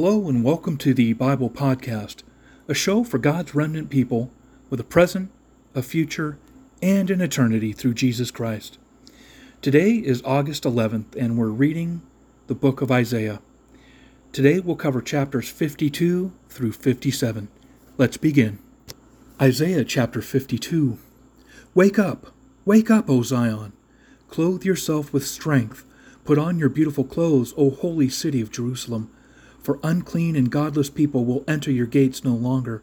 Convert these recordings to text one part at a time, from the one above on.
Hello, and welcome to the Bible Podcast, a show for God's remnant people with a present, a future, and an eternity through Jesus Christ. Today is August 11th, and we're reading the book of Isaiah. Today we'll cover chapters 52 through 57. Let's begin. Isaiah chapter 52. Wake up, wake up, O Zion. Clothe yourself with strength. Put on your beautiful clothes, O holy city of Jerusalem for unclean and godless people will enter your gates no longer.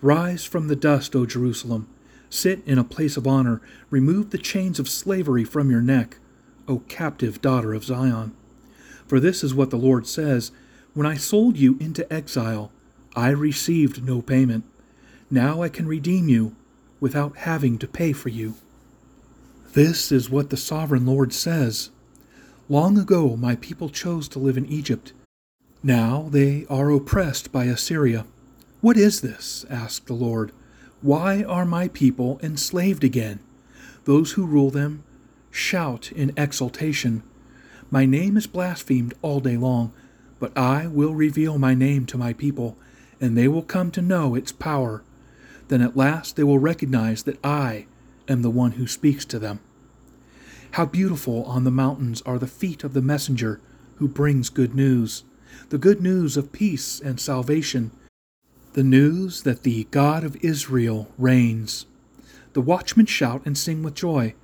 Rise from the dust, O Jerusalem. Sit in a place of honor. Remove the chains of slavery from your neck, O captive daughter of Zion. For this is what the Lord says When I sold you into exile, I received no payment. Now I can redeem you without having to pay for you. This is what the sovereign Lord says. Long ago, my people chose to live in Egypt now they are oppressed by Assyria. What is this? asked the Lord. Why are my people enslaved again? Those who rule them shout in exultation. My name is blasphemed all day long, but I will reveal my name to my people, and they will come to know its power. Then at last they will recognize that I am the one who speaks to them. How beautiful on the mountains are the feet of the messenger who brings good news the good news of peace and salvation, the news that the God of Israel reigns. The watchmen shout and sing with joy,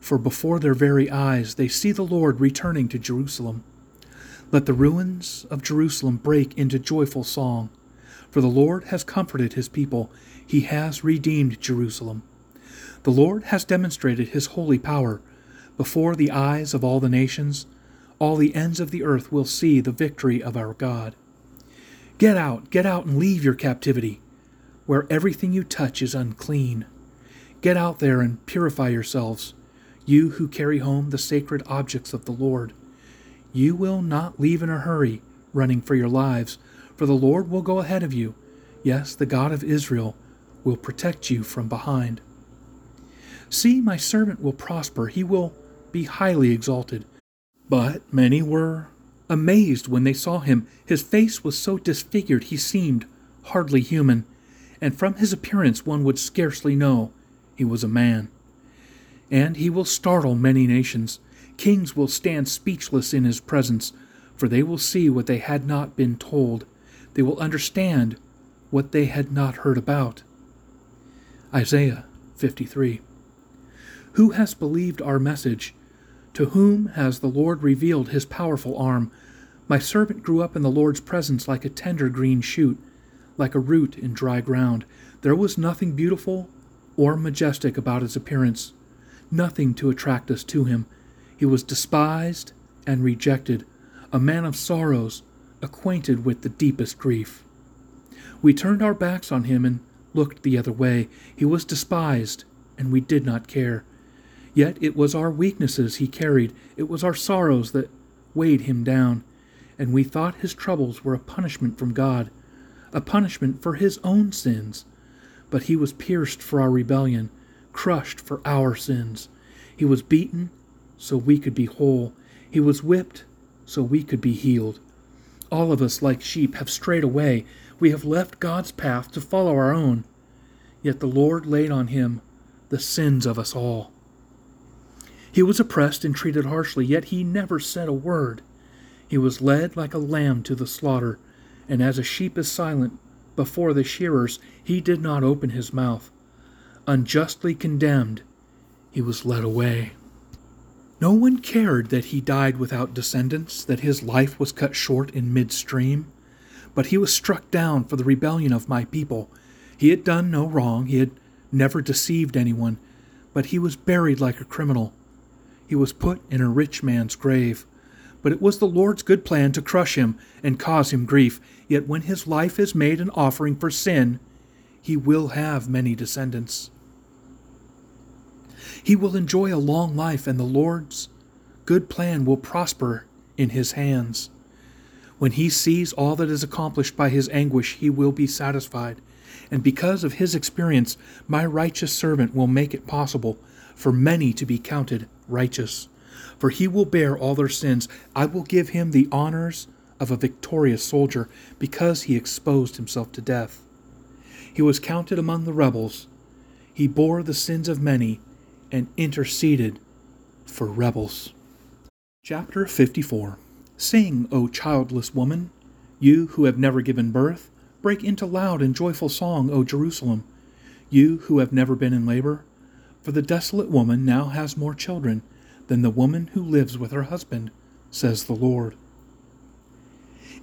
for before their very eyes they see the Lord returning to Jerusalem. Let the ruins of Jerusalem break into joyful song, for the Lord has comforted his people, he has redeemed Jerusalem. The Lord has demonstrated his holy power before the eyes of all the nations all the ends of the earth will see the victory of our God. Get out, get out and leave your captivity, where everything you touch is unclean. Get out there and purify yourselves, you who carry home the sacred objects of the Lord. You will not leave in a hurry, running for your lives, for the Lord will go ahead of you. Yes, the God of Israel will protect you from behind. See, my servant will prosper, he will be highly exalted. But many were amazed when they saw him. His face was so disfigured he seemed hardly human, and from his appearance one would scarcely know he was a man. And he will startle many nations. Kings will stand speechless in his presence, for they will see what they had not been told. They will understand what they had not heard about. Isaiah 53. Who has believed our message? To whom has the Lord revealed his powerful arm? My servant grew up in the Lord's presence like a tender green shoot, like a root in dry ground. There was nothing beautiful or majestic about his appearance, nothing to attract us to him. He was despised and rejected, a man of sorrows, acquainted with the deepest grief. We turned our backs on him and looked the other way. He was despised, and we did not care. Yet it was our weaknesses he carried, it was our sorrows that weighed him down, and we thought his troubles were a punishment from God, a punishment for his own sins. But he was pierced for our rebellion, crushed for our sins. He was beaten so we could be whole, he was whipped so we could be healed. All of us, like sheep, have strayed away. We have left God's path to follow our own. Yet the Lord laid on him the sins of us all. He was oppressed and treated harshly, yet he never said a word. He was led like a lamb to the slaughter, and as a sheep is silent before the shearers, he did not open his mouth. Unjustly condemned, he was led away. No one cared that he died without descendants, that his life was cut short in midstream. But he was struck down for the rebellion of my people. He had done no wrong, he had never deceived anyone, but he was buried like a criminal he was put in a rich man's grave. But it was the Lord's good plan to crush him and cause him grief. Yet when his life is made an offering for sin, he will have many descendants. He will enjoy a long life, and the Lord's good plan will prosper in his hands. When he sees all that is accomplished by his anguish, he will be satisfied. And because of his experience, my righteous servant will make it possible for many to be counted righteous. For he will bear all their sins. I will give him the honors of a victorious soldier because he exposed himself to death. He was counted among the rebels. He bore the sins of many and interceded for rebels. Chapter 54 Sing, O childless woman, you who have never given birth, break into loud and joyful song, O Jerusalem, you who have never been in labor. For the desolate woman now has more children than the woman who lives with her husband, says the Lord.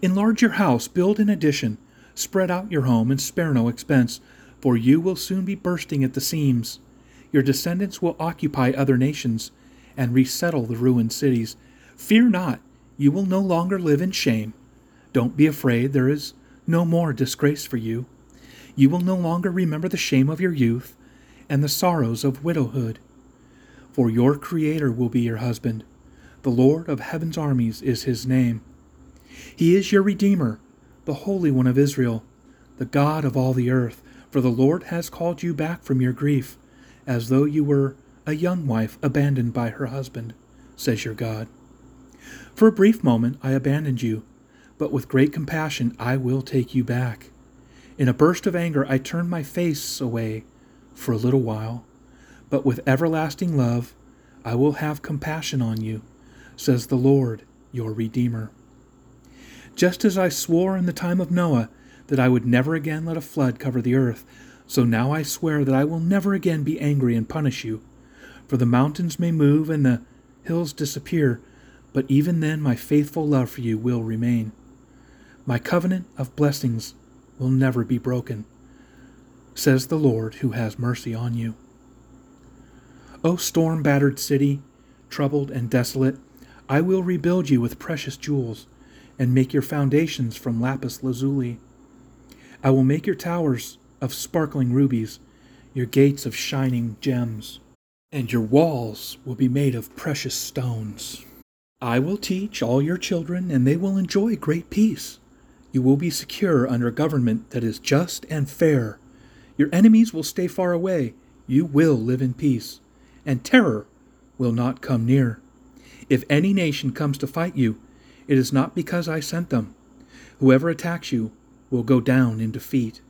Enlarge your house, build an addition, spread out your home, and spare no expense, for you will soon be bursting at the seams. Your descendants will occupy other nations and resettle the ruined cities. Fear not, you will no longer live in shame. Don't be afraid, there is no more disgrace for you. You will no longer remember the shame of your youth and the sorrows of widowhood. For your Creator will be your husband. The Lord of heaven's armies is his name. He is your Redeemer, the Holy One of Israel, the God of all the earth. For the Lord has called you back from your grief, as though you were a young wife abandoned by her husband, says your God. For a brief moment I abandoned you, but with great compassion I will take you back. In a burst of anger I turned my face away for a little while, but with everlasting love I will have compassion on you, says the Lord, your Redeemer. Just as I swore in the time of Noah that I would never again let a flood cover the earth, so now I swear that I will never again be angry and punish you. For the mountains may move and the hills disappear, but even then my faithful love for you will remain. My covenant of blessings will never be broken, says the Lord who has mercy on you. O storm battered city, troubled and desolate, I will rebuild you with precious jewels and make your foundations from lapis lazuli. I will make your towers of sparkling rubies, your gates of shining gems and your walls will be made of precious stones. I will teach all your children, and they will enjoy great peace. You will be secure under a government that is just and fair. Your enemies will stay far away. You will live in peace, and terror will not come near. If any nation comes to fight you, it is not because I sent them. Whoever attacks you will go down in defeat.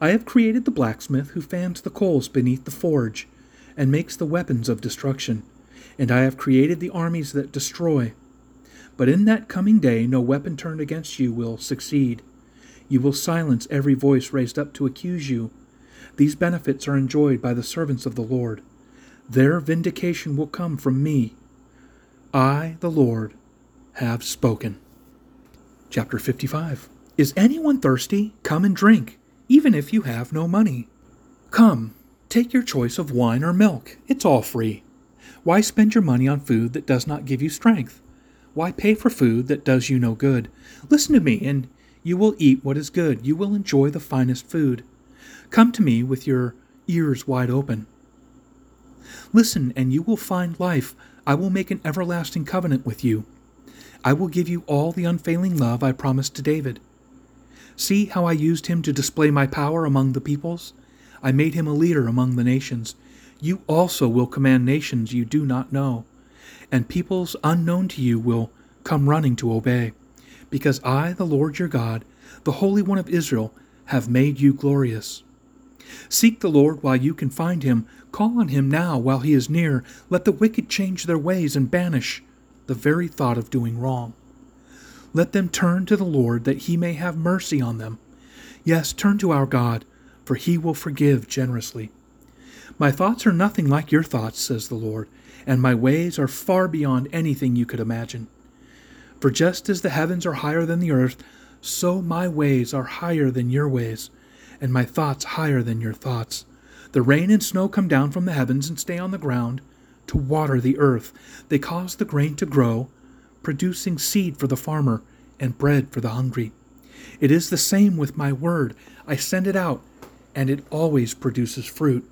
I have created the blacksmith who fans the coals beneath the forge and makes the weapons of destruction, and I have created the armies that destroy. But in that coming day no weapon turned against you will succeed. You will silence every voice raised up to accuse you. These benefits are enjoyed by the servants of the Lord. Their vindication will come from me. I, the Lord, have spoken. Chapter 55 Is anyone thirsty? Come and drink, even if you have no money. Come, Take your choice of wine or milk. It's all free. Why spend your money on food that does not give you strength? Why pay for food that does you no good? Listen to me, and you will eat what is good. You will enjoy the finest food. Come to me with your ears wide open. Listen, and you will find life. I will make an everlasting covenant with you. I will give you all the unfailing love I promised to David. See how I used him to display my power among the peoples? I made him a leader among the nations. You also will command nations you do not know, and peoples unknown to you will come running to obey. Because I, the Lord your God, the Holy One of Israel, have made you glorious. Seek the Lord while you can find him. Call on him now while he is near. Let the wicked change their ways and banish the very thought of doing wrong. Let them turn to the Lord that he may have mercy on them. Yes, turn to our God for he will forgive generously. My thoughts are nothing like your thoughts, says the Lord, and my ways are far beyond anything you could imagine. For just as the heavens are higher than the earth, so my ways are higher than your ways, and my thoughts higher than your thoughts. The rain and snow come down from the heavens and stay on the ground to water the earth. They cause the grain to grow, producing seed for the farmer and bread for the hungry. It is the same with my word. I send it out and it always produces fruit.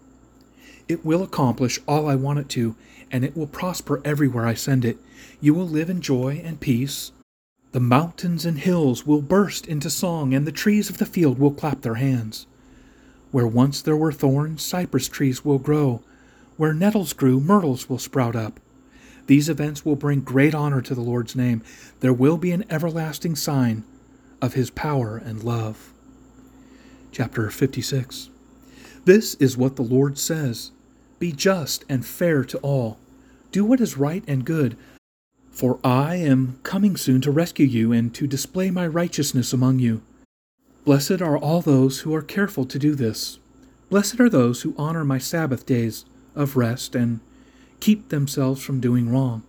It will accomplish all I want it to, and it will prosper everywhere I send it. You will live in joy and peace. The mountains and hills will burst into song, and the trees of the field will clap their hands. Where once there were thorns, cypress trees will grow. Where nettles grew, myrtles will sprout up. These events will bring great honor to the Lord's name. There will be an everlasting sign of his power and love. Chapter 56 This is what the Lord says Be just and fair to all, do what is right and good. For I am coming soon to rescue you and to display my righteousness among you. Blessed are all those who are careful to do this. Blessed are those who honor my Sabbath days of rest and keep themselves from doing wrong.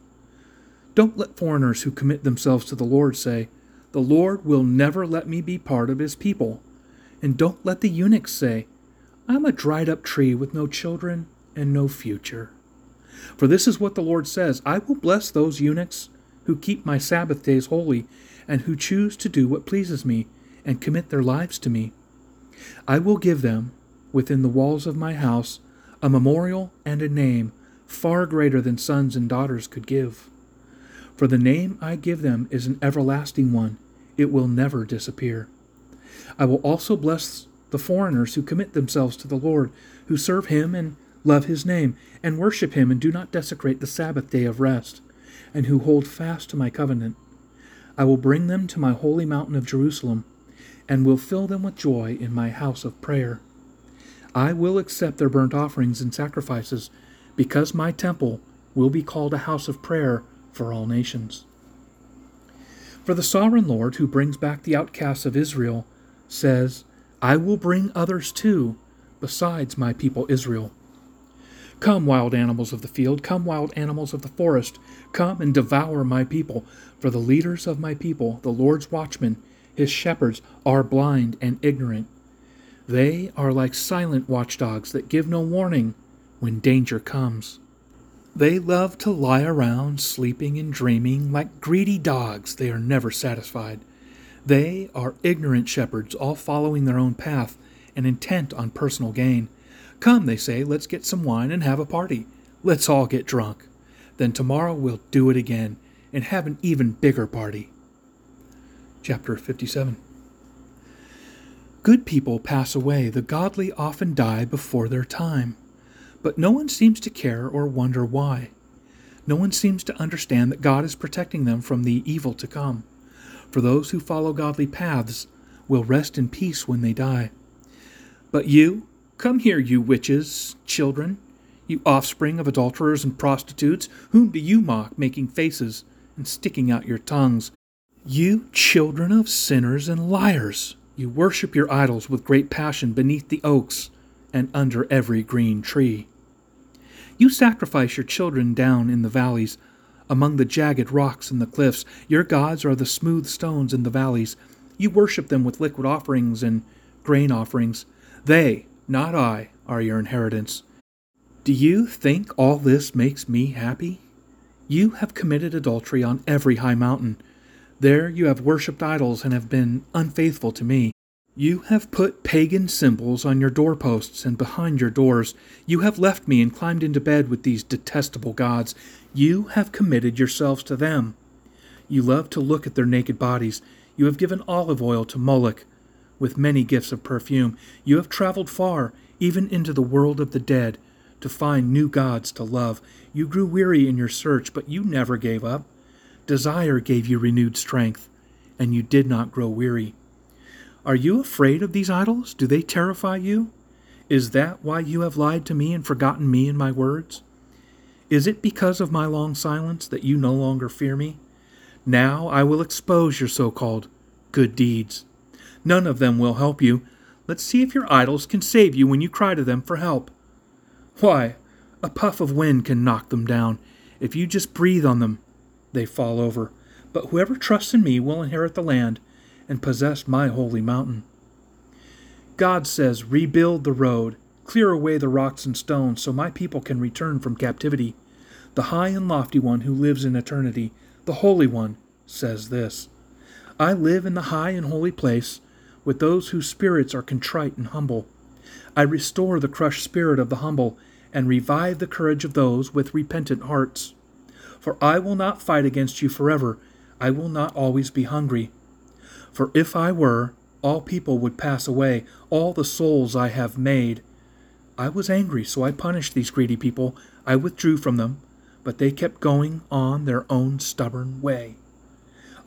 Don't let foreigners who commit themselves to the Lord say, The Lord will never let me be part of his people. And don't let the eunuchs say, I'm a dried up tree with no children and no future. For this is what the Lord says I will bless those eunuchs who keep my Sabbath days holy, and who choose to do what pleases me, and commit their lives to me. I will give them, within the walls of my house, a memorial and a name far greater than sons and daughters could give. For the name I give them is an everlasting one, it will never disappear. I will also bless the foreigners who commit themselves to the Lord, who serve him and love his name, and worship him and do not desecrate the Sabbath day of rest, and who hold fast to my covenant. I will bring them to my holy mountain of Jerusalem, and will fill them with joy in my house of prayer. I will accept their burnt offerings and sacrifices because my temple will be called a house of prayer for all nations. For the sovereign Lord, who brings back the outcasts of Israel, says, I will bring others too, besides my people Israel. Come, wild animals of the field, come, wild animals of the forest, come and devour my people, for the leaders of my people, the Lord's watchmen, his shepherds, are blind and ignorant. They are like silent watchdogs that give no warning when danger comes. They love to lie around, sleeping and dreaming. Like greedy dogs, they are never satisfied. They are ignorant shepherds, all following their own path and intent on personal gain. Come, they say, let's get some wine and have a party. Let's all get drunk. Then tomorrow we'll do it again and have an even bigger party. Chapter 57 Good people pass away, the godly often die before their time. But no one seems to care or wonder why. No one seems to understand that God is protecting them from the evil to come. For those who follow godly paths will rest in peace when they die. But you, come here, you witches, children, you offspring of adulterers and prostitutes, whom do you mock, making faces and sticking out your tongues? You children of sinners and liars, you worship your idols with great passion beneath the oaks and under every green tree. You sacrifice your children down in the valleys, among the jagged rocks and the cliffs. Your gods are the smooth stones in the valleys. You worship them with liquid offerings and grain offerings. They, not I, are your inheritance. Do you think all this makes me happy? You have committed adultery on every high mountain. There you have worshipped idols and have been unfaithful to me. You have put pagan symbols on your doorposts and behind your doors. You have left me and climbed into bed with these detestable gods. You have committed yourselves to them. You love to look at their naked bodies. You have given olive oil to Moloch with many gifts of perfume. You have traveled far, even into the world of the dead, to find new gods to love. You grew weary in your search, but you never gave up. Desire gave you renewed strength, and you did not grow weary. Are you afraid of these idols? Do they terrify you? Is that why you have lied to me and forgotten me and my words? Is it because of my long silence that you no longer fear me? Now I will expose your so called good deeds. None of them will help you. Let's see if your idols can save you when you cry to them for help. Why, a puff of wind can knock them down. If you just breathe on them, they fall over. But whoever trusts in me will inherit the land and possess my holy mountain. God says, Rebuild the road, clear away the rocks and stones, so my people can return from captivity. The high and lofty one who lives in eternity, the Holy One, says this I live in the high and holy place with those whose spirits are contrite and humble. I restore the crushed spirit of the humble and revive the courage of those with repentant hearts. For I will not fight against you forever, I will not always be hungry. For if I were, all people would pass away, all the souls I have made. I was angry, so I punished these greedy people. I withdrew from them, but they kept going on their own stubborn way.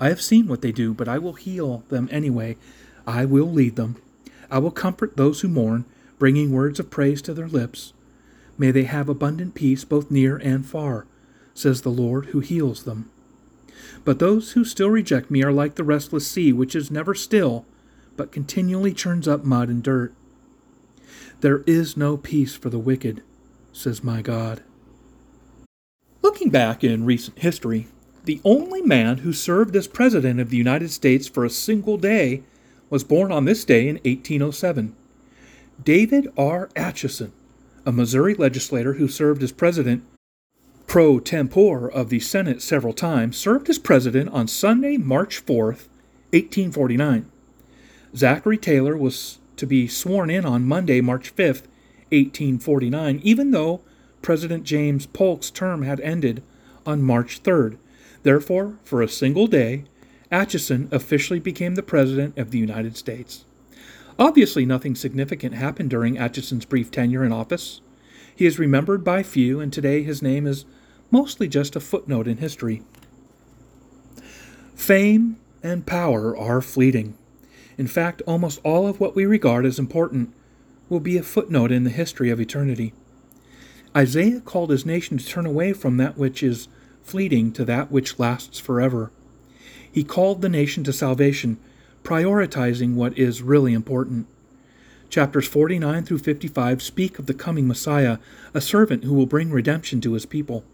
I have seen what they do, but I will heal them anyway. I will lead them. I will comfort those who mourn, bringing words of praise to their lips. May they have abundant peace both near and far, says the Lord who heals them. But those who still reject me are like the restless sea, which is never still, but continually churns up mud and dirt. There is no peace for the wicked, says my God. Looking back in recent history, the only man who served as President of the United States for a single day was born on this day in 1807. David R. Atchison, a Missouri legislator who served as President pro tempore of the Senate several times, served as President on Sunday, March 4th, 1849. Zachary Taylor was to be sworn in on Monday, March 5th, 1849, even though President James Polk's term had ended on March 3rd. Therefore, for a single day, Atchison officially became the President of the United States. Obviously, nothing significant happened during Atchison's brief tenure in office. He is remembered by few, and today his name is mostly just a footnote in history. Fame and power are fleeting. In fact, almost all of what we regard as important will be a footnote in the history of eternity. Isaiah called his nation to turn away from that which is fleeting to that which lasts forever. He called the nation to salvation, prioritizing what is really important. Chapters 49 through 55 speak of the coming Messiah, a servant who will bring redemption to his people.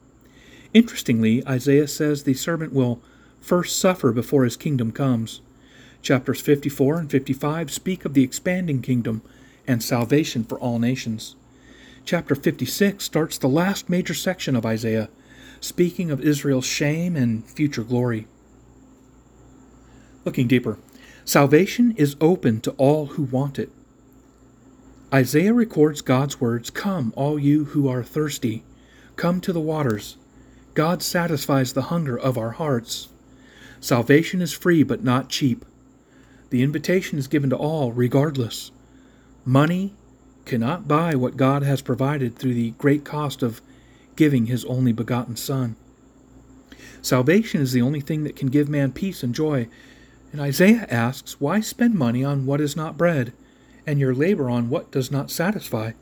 Interestingly, Isaiah says the servant will first suffer before his kingdom comes. Chapters 54 and 55 speak of the expanding kingdom and salvation for all nations. Chapter 56 starts the last major section of Isaiah, speaking of Israel's shame and future glory. Looking deeper, salvation is open to all who want it. Isaiah records God's words Come, all you who are thirsty, come to the waters. God satisfies the hunger of our hearts. Salvation is free but not cheap. The invitation is given to all, regardless. Money cannot buy what God has provided through the great cost of giving his only begotten Son. Salvation is the only thing that can give man peace and joy. And Isaiah asks, Why spend money on what is not bread, and your labor on what does not satisfy?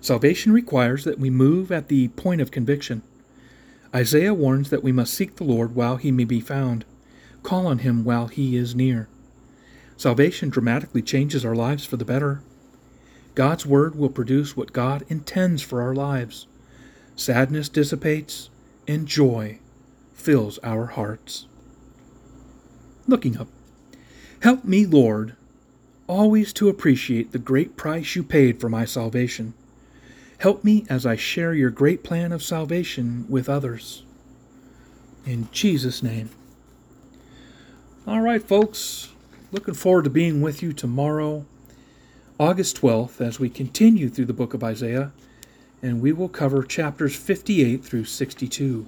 Salvation requires that we move at the point of conviction. Isaiah warns that we must seek the Lord while he may be found, call on him while he is near. Salvation dramatically changes our lives for the better. God's Word will produce what God intends for our lives. Sadness dissipates, and joy fills our hearts. Looking up. Help me, Lord, always to appreciate the great price you paid for my salvation. Help me as I share your great plan of salvation with others. In Jesus' name. All right, folks. Looking forward to being with you tomorrow, August 12th, as we continue through the book of Isaiah, and we will cover chapters 58 through 62.